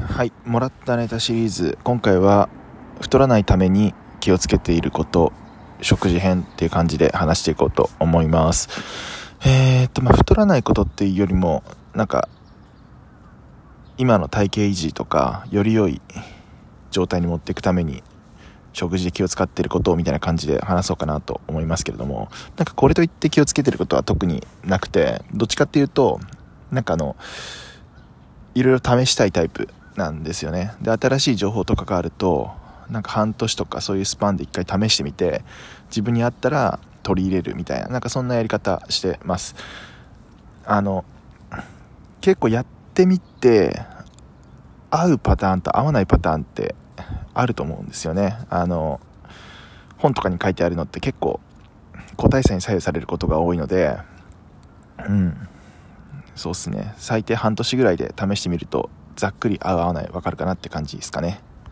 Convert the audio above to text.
はい、もらったネタシリーズ今回は太らないために気をつけていること食事編っていう感じで話していこうと思います。えー、っとまあ太らないことっていうよりもなんか今の体型維持とかより良い状態に持っていくために食事で気を使ってることみたいな感じで話そうかなと思いますけれどもなんかこれといって気をつけてることは特になくてどっちかっていうとなんかあのいろいろ試したいタイプなんですよね。で新しい情報とかがあるとなんか半年とかそういうスパンで一回試してみて自分に合ったら取り入れるみたいななんかそんなやり方してます。あの結構やってみて合うパターンと合わないパターンってあると思うんですよね。あの本とかに書いてあるのって結構個体差に左右されることが多いのでうん。そうっすね。最低半年ぐらいで試してみるとざっくり合う合わない分かるかなって感じですかね。